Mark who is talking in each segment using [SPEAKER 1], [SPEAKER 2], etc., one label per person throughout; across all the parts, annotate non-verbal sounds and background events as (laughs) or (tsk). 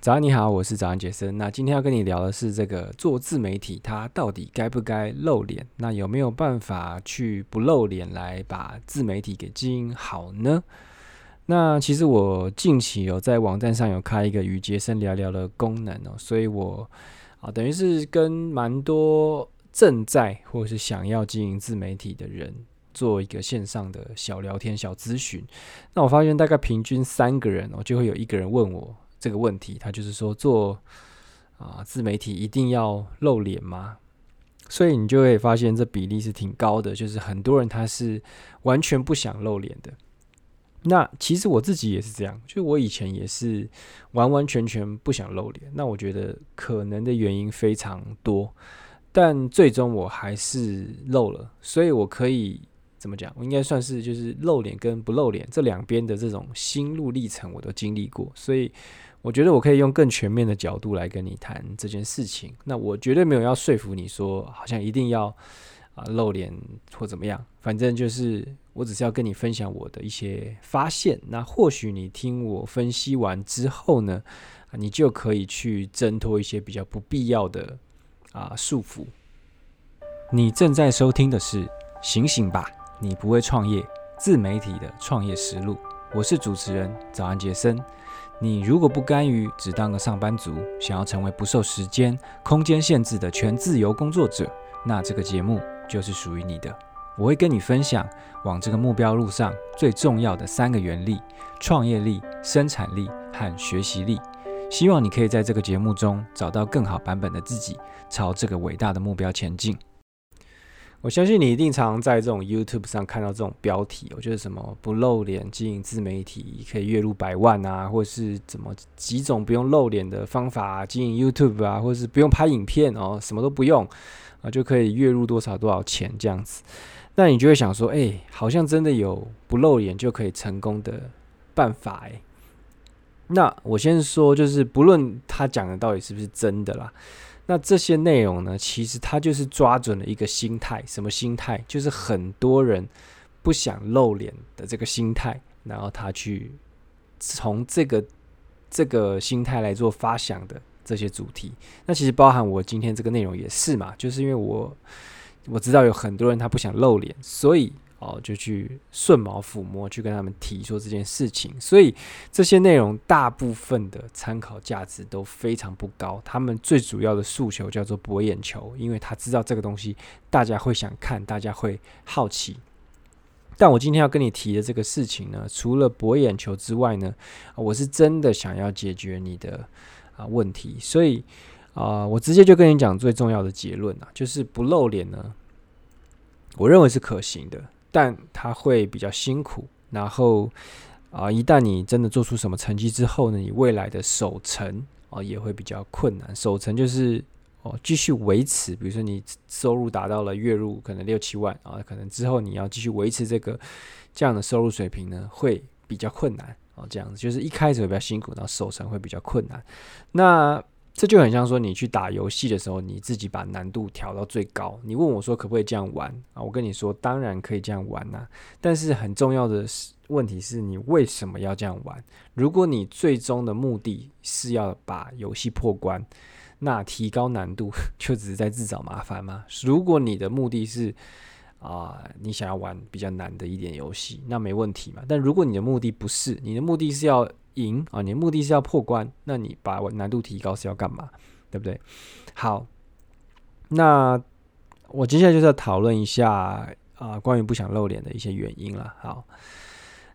[SPEAKER 1] 早安，你好，我是早安杰森。那今天要跟你聊的是这个做自媒体，它到底该不该露脸？那有没有办法去不露脸来把自媒体给经营好呢？那其实我近期有在网站上有开一个与杰森聊聊的功能哦，所以我啊等于是跟蛮多正在或是想要经营自媒体的人做一个线上的小聊天、小咨询。那我发现大概平均三个人哦，就会有一个人问我。这个问题，他就是说做啊自媒体一定要露脸吗？所以你就会发现这比例是挺高的，就是很多人他是完全不想露脸的。那其实我自己也是这样，就我以前也是完完全全不想露脸。那我觉得可能的原因非常多，但最终我还是露了。所以我可以怎么讲？我应该算是就是露脸跟不露脸这两边的这种心路历程，我都经历过，所以。我觉得我可以用更全面的角度来跟你谈这件事情。那我绝对没有要说服你说，好像一定要啊露脸或怎么样。反正就是，我只是要跟你分享我的一些发现。那或许你听我分析完之后呢，你就可以去挣脱一些比较不必要的啊束缚。你正在收听的是《醒醒吧，你不会创业自媒体的创业实录》。我是主持人早安杰森。你如果不甘于只当个上班族，想要成为不受时间、空间限制的全自由工作者，那这个节目就是属于你的。我会跟你分享往这个目标路上最重要的三个原力：创业力、生产力和学习力。希望你可以在这个节目中找到更好版本的自己，朝这个伟大的目标前进。我相信你一定常在这种 YouTube 上看到这种标题，我觉得什么不露脸经营自媒体可以月入百万啊，或是怎么几种不用露脸的方法经营 YouTube 啊，或是不用拍影片哦，什么都不用啊就可以月入多少多少钱这样子。那你就会想说，哎，好像真的有不露脸就可以成功的办法哎。那我先说，就是不论他讲的到底是不是真的啦。那这些内容呢，其实他就是抓准了一个心态，什么心态？就是很多人不想露脸的这个心态，然后他去从这个这个心态来做发想的这些主题。那其实包含我今天这个内容也是嘛，就是因为我我知道有很多人他不想露脸，所以。哦，就去顺毛抚摸，去跟他们提说这件事情，所以这些内容大部分的参考价值都非常不高。他们最主要的诉求叫做博眼球，因为他知道这个东西大家会想看，大家会好奇。但我今天要跟你提的这个事情呢，除了博眼球之外呢，我是真的想要解决你的啊问题，所以啊，我直接就跟你讲最重要的结论啊，就是不露脸呢，我认为是可行的。但他会比较辛苦，然后啊，一旦你真的做出什么成绩之后呢，你未来的守成啊也会比较困难。守成就是哦，继续维持，比如说你收入达到了月入可能六七万啊，可能之后你要继续维持这个这样的收入水平呢，会比较困难哦。这样子就是一开始会比较辛苦，然后守成会比较困难。那这就很像说，你去打游戏的时候，你自己把难度调到最高。你问我说可不可以这样玩啊？我跟你说，当然可以这样玩呐。但是很重要的问题是你为什么要这样玩？如果你最终的目的是要把游戏破关，那提高难度 (laughs) 就只是在自找麻烦吗？如果你的目的是啊，你想要玩比较难的一点游戏，那没问题嘛。但如果你的目的不是，你的目的是要赢啊！你的目的是要破关，那你把我难度提高是要干嘛？对不对？好，那我接下来就是要讨论一下啊，关于不想露脸的一些原因了。好，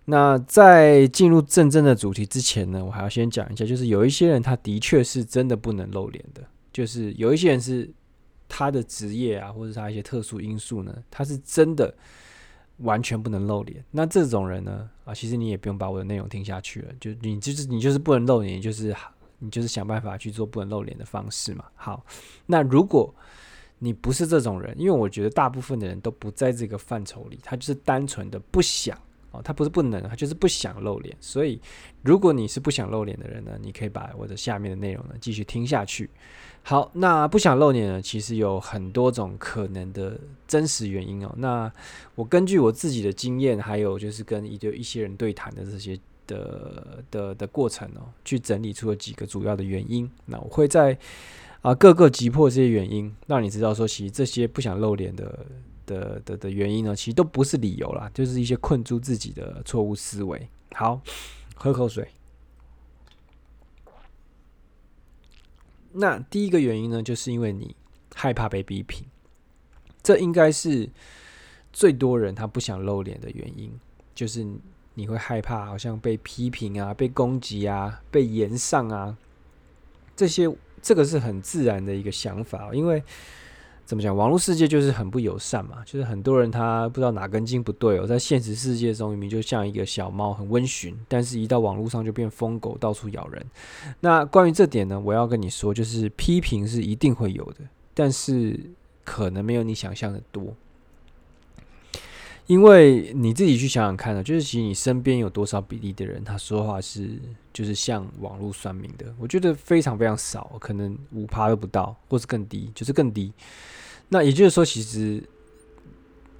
[SPEAKER 1] 那在进入真正的主题之前呢，我还要先讲一下，就是有一些人他的确是真的不能露脸的，就是有一些人是他的职业啊，或者他一些特殊因素呢，他是真的。完全不能露脸，那这种人呢？啊，其实你也不用把我的内容听下去了，就你就是你就是不能露脸，就是你就是想办法去做不能露脸的方式嘛。好，那如果你不是这种人，因为我觉得大部分的人都不在这个范畴里，他就是单纯的不想哦，他不是不能，他就是不想露脸。所以，如果你是不想露脸的人呢，你可以把我的下面的内容呢继续听下去。好，那不想露脸呢，其实有很多种可能的真实原因哦。那我根据我自己的经验，还有就是跟一就一些人对谈的这些的的的过程哦，去整理出了几个主要的原因。那我会在啊各个击破这些原因，让你知道说，其实这些不想露脸的的的的原因呢，其实都不是理由啦，就是一些困住自己的错误思维。好，喝口水。那第一个原因呢，就是因为你害怕被批评，这应该是最多人他不想露脸的原因，就是。你会害怕，好像被批评啊，被攻击啊，被言上啊，这些这个是很自然的一个想法。因为怎么讲，网络世界就是很不友善嘛，就是很多人他不知道哪根筋不对哦，在现实世界中明明就像一个小猫，很温驯，但是一到网络上就变疯狗，到处咬人。那关于这点呢，我要跟你说，就是批评是一定会有的，但是可能没有你想象的多。因为你自己去想想看呢，就是其实你身边有多少比例的人，他说话是就是像网络算命的，我觉得非常非常少，可能五趴都不到，或是更低，就是更低。那也就是说，其实，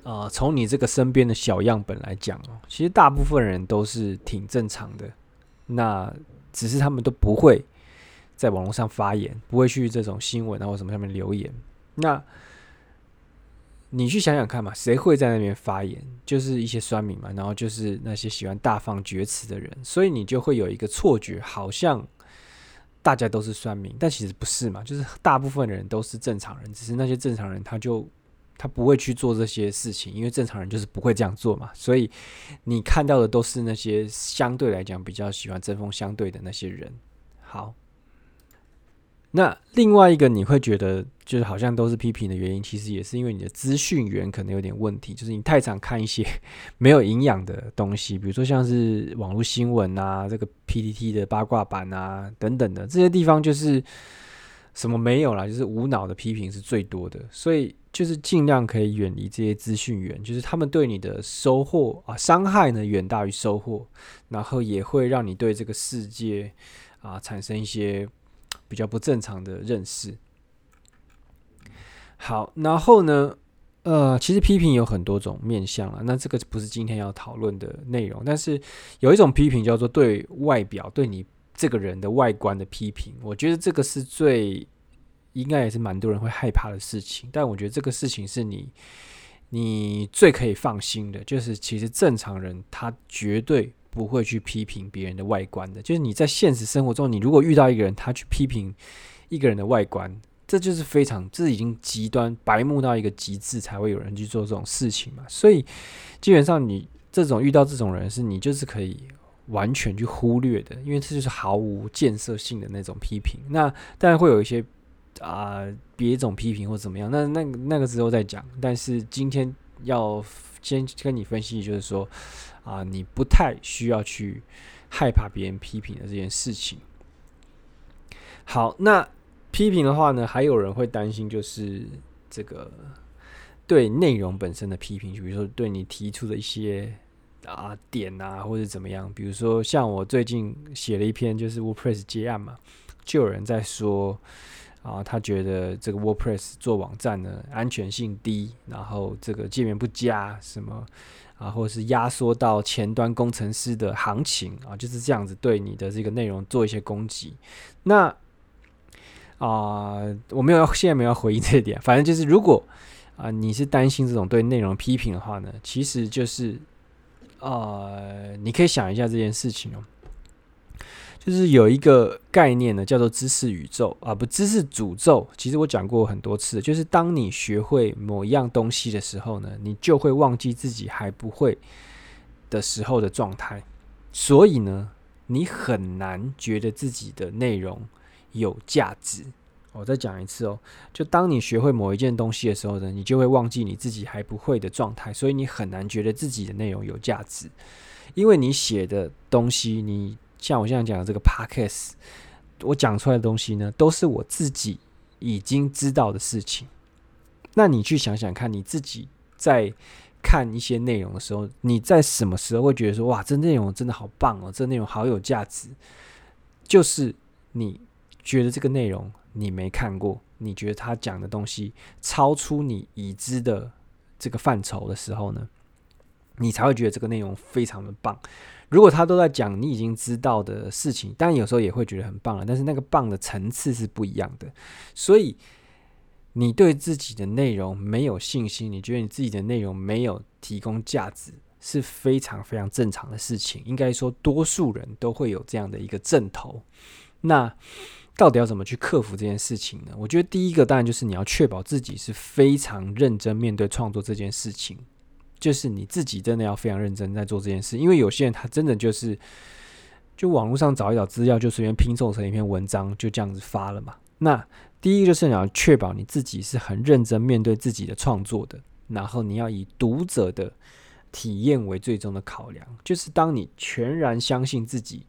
[SPEAKER 1] 呃，从你这个身边的小样本来讲哦，其实大部分人都是挺正常的，那只是他们都不会在网络上发言，不会去这种新闻啊或什么上面留言，那。你去想想看嘛，谁会在那边发言？就是一些酸民嘛，然后就是那些喜欢大放厥词的人，所以你就会有一个错觉，好像大家都是酸民，但其实不是嘛，就是大部分的人都是正常人，只是那些正常人他就他不会去做这些事情，因为正常人就是不会这样做嘛，所以你看到的都是那些相对来讲比较喜欢针锋相对的那些人。好。那另外一个你会觉得就是好像都是批评的原因，其实也是因为你的资讯源可能有点问题，就是你太常看一些没有营养的东西，比如说像是网络新闻啊，这个 PPT 的八卦版啊等等的这些地方，就是什么没有啦，就是无脑的批评是最多的，所以就是尽量可以远离这些资讯源，就是他们对你的收获啊伤害呢远大于收获，然后也会让你对这个世界啊产生一些。比较不正常的认识。好，然后呢，呃，其实批评有很多种面向啊，那这个不是今天要讨论的内容。但是有一种批评叫做对外表、对你这个人的外观的批评，我觉得这个是最应该也是蛮多人会害怕的事情。但我觉得这个事情是你你最可以放心的，就是其实正常人他绝对。不会去批评别人的外观的，就是你在现实生活中，你如果遇到一个人，他去批评一个人的外观，这就是非常，这已经极端白目到一个极致，才会有人去做这种事情嘛。所以基本上，你这种遇到这种人，是你就是可以完全去忽略的，因为这就是毫无建设性的那种批评。那当然会有一些啊、呃、别种批评或怎么样，那那那个时候再讲。但是今天要先跟你分析，就是说。啊，你不太需要去害怕别人批评的这件事情。好，那批评的话呢，还有人会担心，就是这个对内容本身的批评，就比如说对你提出的一些啊点啊，或者怎么样。比如说，像我最近写了一篇，就是 WordPress 接案嘛，就有人在说啊，他觉得这个 WordPress 做网站呢安全性低，然后这个界面不佳，什么。啊，或者是压缩到前端工程师的行情啊，就是这样子对你的这个内容做一些攻击。那啊、我没有现在没有回应这一点，反正就是如果啊、你是担心这种对内容批评的话呢，其实就是呃，你可以想一下这件事情哦。就是有一个概念呢，叫做知识宇宙啊，不，知识诅咒。其实我讲过很多次，就是当你学会某一样东西的时候呢，你就会忘记自己还不会的时候的状态。所以呢，你很难觉得自己的内容有价值。我再讲一次哦，就当你学会某一件东西的时候呢，你就会忘记你自己还不会的状态，所以你很难觉得自己的内容有价值，因为你写的东西，你。像我现在讲的这个 podcast，我讲出来的东西呢，都是我自己已经知道的事情。那你去想想看，你自己在看一些内容的时候，你在什么时候会觉得说，哇，这内容真的好棒哦，这内容好有价值？就是你觉得这个内容你没看过，你觉得他讲的东西超出你已知的这个范畴的时候呢？你才会觉得这个内容非常的棒。如果他都在讲你已经知道的事情，当然有时候也会觉得很棒了，但是那个棒的层次是不一样的。所以你对自己的内容没有信心，你觉得你自己的内容没有提供价值，是非常非常正常的事情。应该说，多数人都会有这样的一个症头。那到底要怎么去克服这件事情呢？我觉得第一个当然就是你要确保自己是非常认真面对创作这件事情。就是你自己真的要非常认真在做这件事，因为有些人他真的就是，就网络上找一找资料，就随便拼凑成一篇文章，就这样子发了嘛。那第一个就是你要确保你自己是很认真面对自己的创作的，然后你要以读者的体验为最终的考量。就是当你全然相信自己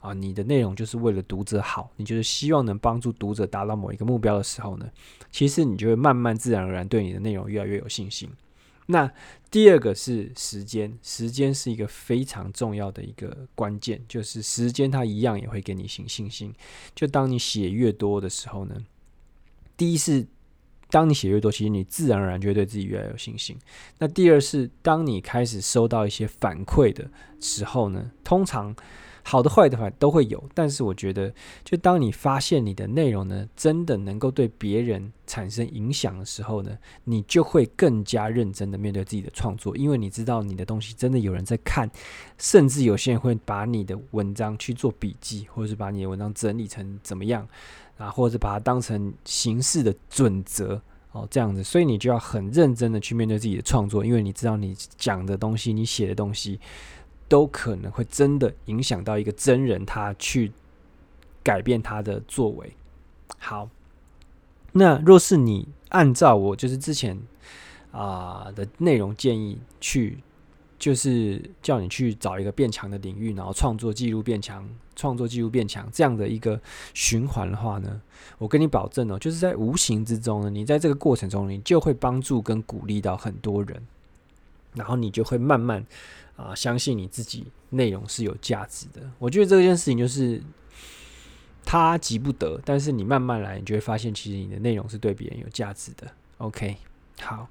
[SPEAKER 1] 啊，你的内容就是为了读者好，你就是希望能帮助读者达到某一个目标的时候呢，其实你就会慢慢自然而然对你的内容越来越有信心。那第二个是时间，时间是一个非常重要的一个关键，就是时间它一样也会给你信信心。就当你写越多的时候呢，第一是当你写越多，其实你自然而然就会对自己越来越有信心。那第二是当你开始收到一些反馈的时候呢，通常。好的、坏的话都会有，但是我觉得，就当你发现你的内容呢，真的能够对别人产生影响的时候呢，你就会更加认真的面对自己的创作，因为你知道你的东西真的有人在看，甚至有些人会把你的文章去做笔记，或者是把你的文章整理成怎么样啊，或者是把它当成行事的准则哦，这样子，所以你就要很认真的去面对自己的创作，因为你知道你讲的东西，你写的东西。都可能会真的影响到一个真人，他去改变他的作为。好，那若是你按照我就是之前啊、的内容建议去，就是叫你去找一个变强的领域，然后创作记录变强，创作记录变强这样的一个循环的话呢，我跟你保证哦，就是在无形之中呢，你在这个过程中，你就会帮助跟鼓励到很多人，然后你就会慢慢。啊，相信你自己内容是有价值的。我觉得这件事情就是，他急不得，但是你慢慢来，你就会发现，其实你的内容是对别人有价值的。OK，好。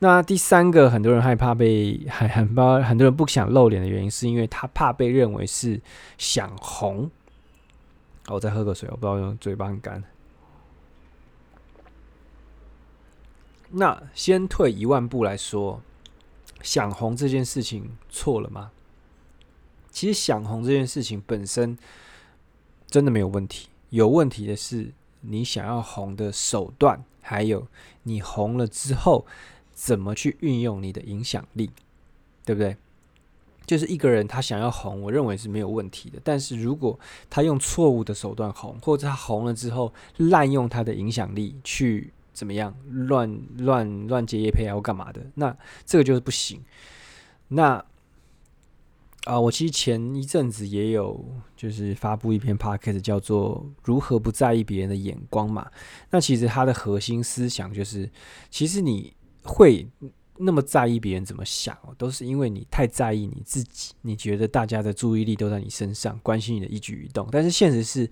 [SPEAKER 1] 那第三个，很多人害怕被，(laughs) 很很怕，很多人不想露脸的原因，是因为他怕被认为是想红。我再喝个水，我不知道，用嘴巴很干。那先退一万步来说。想红这件事情错了吗？其实想红这件事情本身真的没有问题，有问题的是你想要红的手段，还有你红了之后怎么去运用你的影响力，对不对？就是一个人他想要红，我认为是没有问题的。但是如果他用错误的手段红，或者他红了之后滥用他的影响力去。怎么样？乱乱乱接业配啊，或干嘛的？那这个就是不行。那啊、我其实前一阵子也有就是发布一篇 podcast，叫做《如何不在意别人的眼光》嘛。那其实它的核心思想就是，其实你会那么在意别人怎么想，都是因为你太在意你自己。你觉得大家的注意力都在你身上，关心你的一举一动。但是现实是，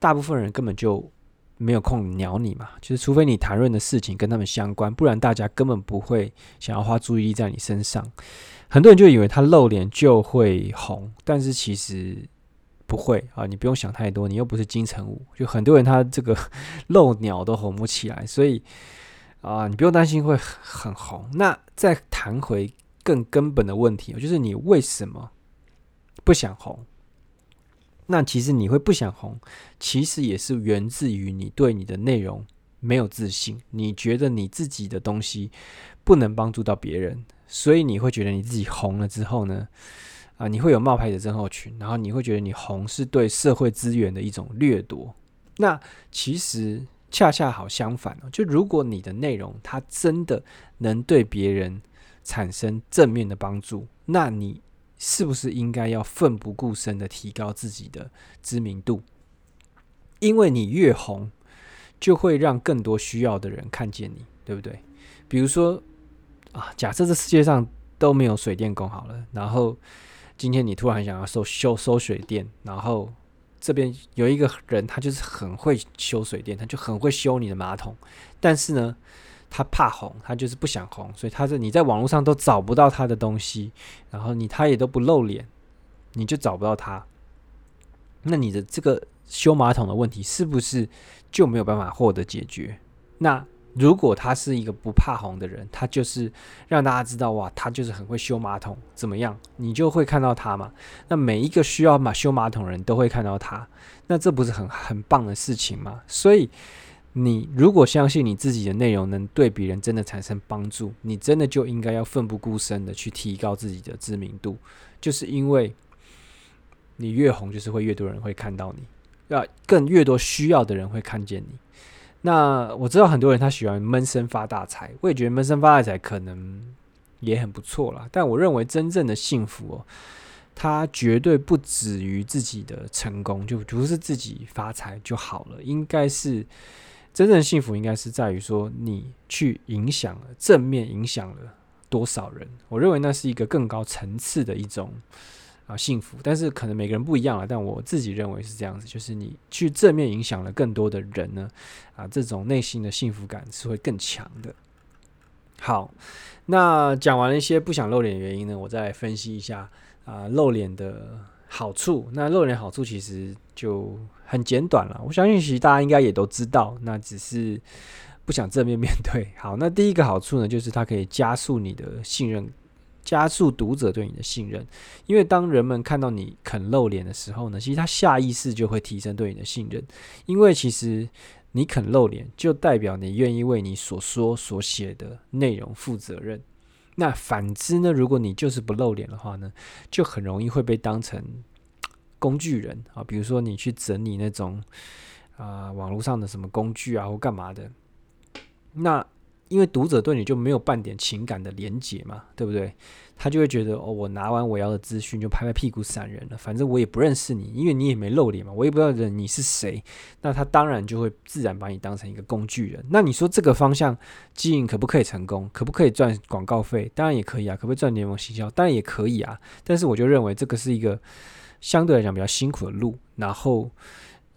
[SPEAKER 1] 大部分人根本就。没有空鸟你嘛，就是除非你谈论的事情跟他们相关，不然大家根本不会想要花注意力在你身上。很多人就以为他露脸就会红，但是其实不会啊！你不用想太多，你又不是金城武，就很多人他这个露鸟都红不起来，所以啊，你不用担心会很红。那再谈回更根本的问题，就是你为什么不想红？那其实你会不想红，其实也是源自于你对你的内容没有自信，你觉得你自己的东西不能帮助到别人，所以你会觉得你自己红了之后呢，啊，你会有冒牌者症候群，然后你会觉得你红是对社会资源的一种掠夺。那其实恰恰好相反哦，就如果你的内容它真的能对别人产生正面的帮助，那你。是不是应该要奋不顾身的提高自己的知名度？因为你越红，就会让更多需要的人看见你，对不对？比如说啊，假设这世界上都没有水电工好了，然后今天你突然想要收修收水电，然后这边有一个人，他就是很会修水电，他就很会修你的马桶，但是呢，他怕红，他就是不想红，所以他是你在网络上都找不到他的东西，然后你他也都不露脸，你就找不到他。那你的这个修马桶的问题是不是就没有办法获得解决？那如果他是一个不怕红的人，他就是让大家知道哇，他就是很会修马桶，怎么样？你就会看到他嘛。那每一个需要马修马桶的人都会看到他，那这不是很很棒的事情吗？所以你如果相信你自己的内容能对别人真的产生帮助，你真的就应该要奋不顾身的去提高自己的知名度，就是因为你越红，就是会越多人会看到你，要更越多需要的人会看见你。那我知道很多人他喜欢闷声发大财，我也觉得闷声发大财可能也很不错啦。但我认为真正的幸福哦，它绝对不止于自己的成功，就不是自己发财就好了。应该是真正幸福，应该是在于说你去影响了，正面影响了多少人。我认为那是一个更高层次的一种。啊，幸福，但是可能每个人不一样了。但我自己认为是这样子，就是你去正面影响了更多的人呢，啊，这种内心的幸福感是会更强的。好，那讲完了一些不想露脸的原因呢，我再来分析一下啊，露脸的好处。那露脸好处其实就很简短了，我相信其实大家应该也都知道，那只是不想正面面对。好，那第一个好处呢，就是它可以加速你的信任。加速读者对你的信任，因为当人们看到你肯露脸的时候呢，其实他下意识就会提升对你的信任，因为其实你肯露脸，就代表你愿意为你所说所写的内容负责任。那反之呢，如果你就是不露脸的话呢，就很容易会被当成工具人啊，比如说你去整理那种啊网络上的什么工具啊或干嘛的，那。因为读者对你就没有半点情感的连结嘛，对不对？他就会觉得哦，我拿完我要的资讯就拍拍屁股闪人了，反正我也不认识你，因为你也没露脸嘛，我也不知道你是谁。那他当然就会自然把你当成一个工具人。那你说这个方向经营可不可以成功？可不可以赚广告费？当然也可以啊。可不可以赚联盟行销？当然也可以啊。但是我就认为这个是一个相对来讲比较辛苦的路。然后。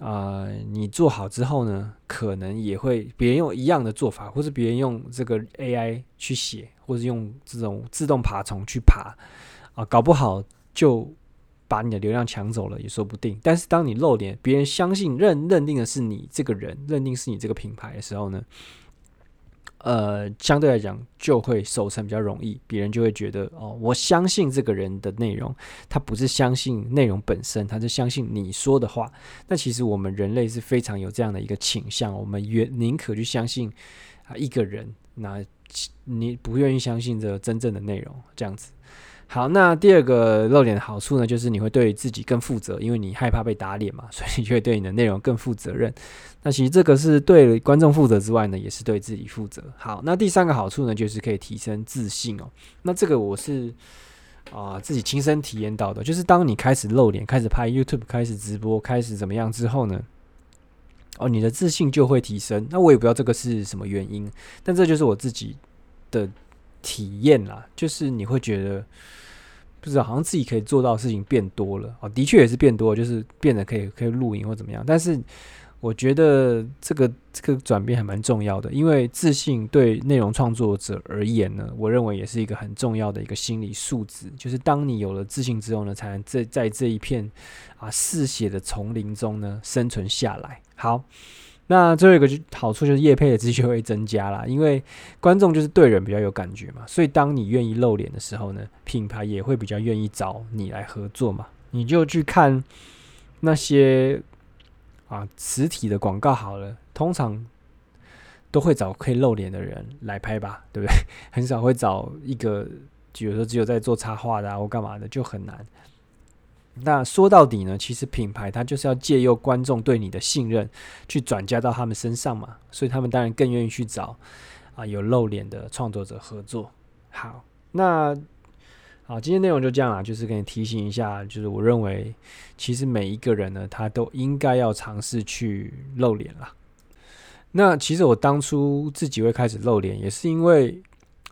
[SPEAKER 1] 啊、你做好之后呢，可能也会别人用一样的做法，或是别人用这个 AI 去写，或是用这种自动爬虫去爬，啊、搞不好就把你的流量抢走了也说不定。但是当你露脸，别人相信认认定的是你这个人，认定是你这个品牌的时候呢，呃，相对来讲就会守成比较容易，别人就会觉得哦，我相信这个人的内容，他不是相信内容本身，他是相信你说的话。那其实我们人类是非常有这样的一个倾向，我们愿宁可去相信啊一个人，那你不愿意相信这真正的内容，这样子。好，那第二个露脸的好处呢，就是你会对自己更负责，因为你害怕被打脸嘛，所以你就会对你的内容更负责任。那其实这个是对观众负责之外呢，也是对自己负责。好，那第三个好处呢，就是可以提升自信哦。那这个我是啊、自己亲身体验到的，就是当你开始露脸、开始拍 YouTube、开始直播、开始怎么样之后呢，哦，你的自信就会提升。那我也不知道这个是什么原因，但这就是我自己的体验啦，就是你会觉得。不知道，好像自己可以做到的事情变多了哦，的确也是变多了，就是变得可以可以录影或怎么样。但是我觉得这个这个转变还蛮重要的，因为自信对内容创作者而言呢，我认为也是一个很重要的一个心理素质。就是当你有了自信之后呢，才能在在这一片啊嗜血的丛林中呢生存下来。好。那最后一个就好处就是业配的机会会增加啦，因为观众就是对人比较有感觉嘛，所以当你愿意露脸的时候呢，品牌也会比较愿意找你来合作嘛。你就去看那些啊实体的广告好了，通常都会找可以露脸的人来拍吧，对不对？(laughs) 很少会找一个，比如说只有在做插画的啊或干嘛的，就很难。那说到底呢，其实品牌它就是要借由观众对你的信任，去转嫁到他们身上嘛，所以他们当然更愿意去找啊有露脸的创作者合作。好，那好，今天内容就这样啦，就是给你提醒一下，就是我认为其实每一个人呢，他都应该要尝试去露脸啦。那其实我当初自己会开始露脸，也是因为。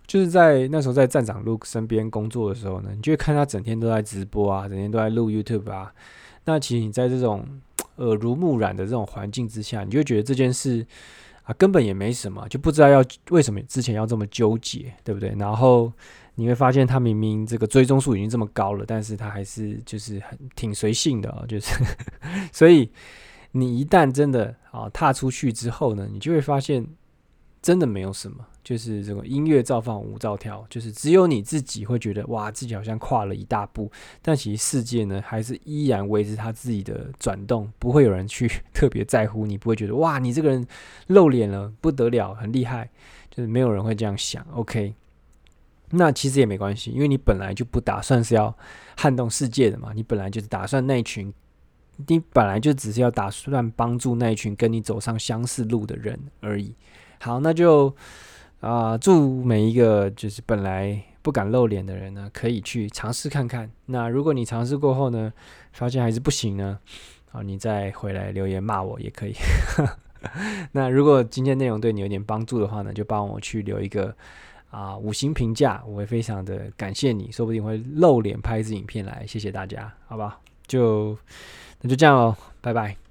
[SPEAKER 1] 就是在那时候在站长 Luke 身边工作的时候呢，你就会看他整天都在直播啊，整天都在录 YouTube 啊。那其实你在这种 (tsk) 耳濡目染的这种环境之下，你就觉得这件事啊，根本也没什么，就不知道要为什么之前要这么纠结，对不对？然后你会发现他明明这个追踪数已经这么高了，但是他还是就是很挺随性的啊，就是 (laughs) 所以你一旦真的啊踏出去之后呢，你就会发现真的没有什么。就是这个音乐照放，舞照跳，就是只有你自己会觉得哇，自己好像跨了一大步，但其实世界呢，还是依然维持它自己的转动，不会有人去特别在乎你，不会觉得哇，你这个人露脸了，不得了，很厉害，就是没有人会这样想。OK，那其实也没关系，因为你本来就不打算是要撼动世界的嘛，你本来就是打算那一群，你本来就只是要打算帮助那一群跟你走上相似路的人而已。好，那就。啊，祝每一个就是本来不敢露脸的人呢，可以去尝试看看。那如果你尝试过后呢，发现还是不行呢，啊，你再回来留言骂我也可以。(laughs) 那如果今天内容对你有点帮助的话呢，就帮我去留一个啊五星评价，我会非常的感谢你，说不定会露脸拍一支影片来，谢谢大家，好吧？就那就这样喽，拜拜。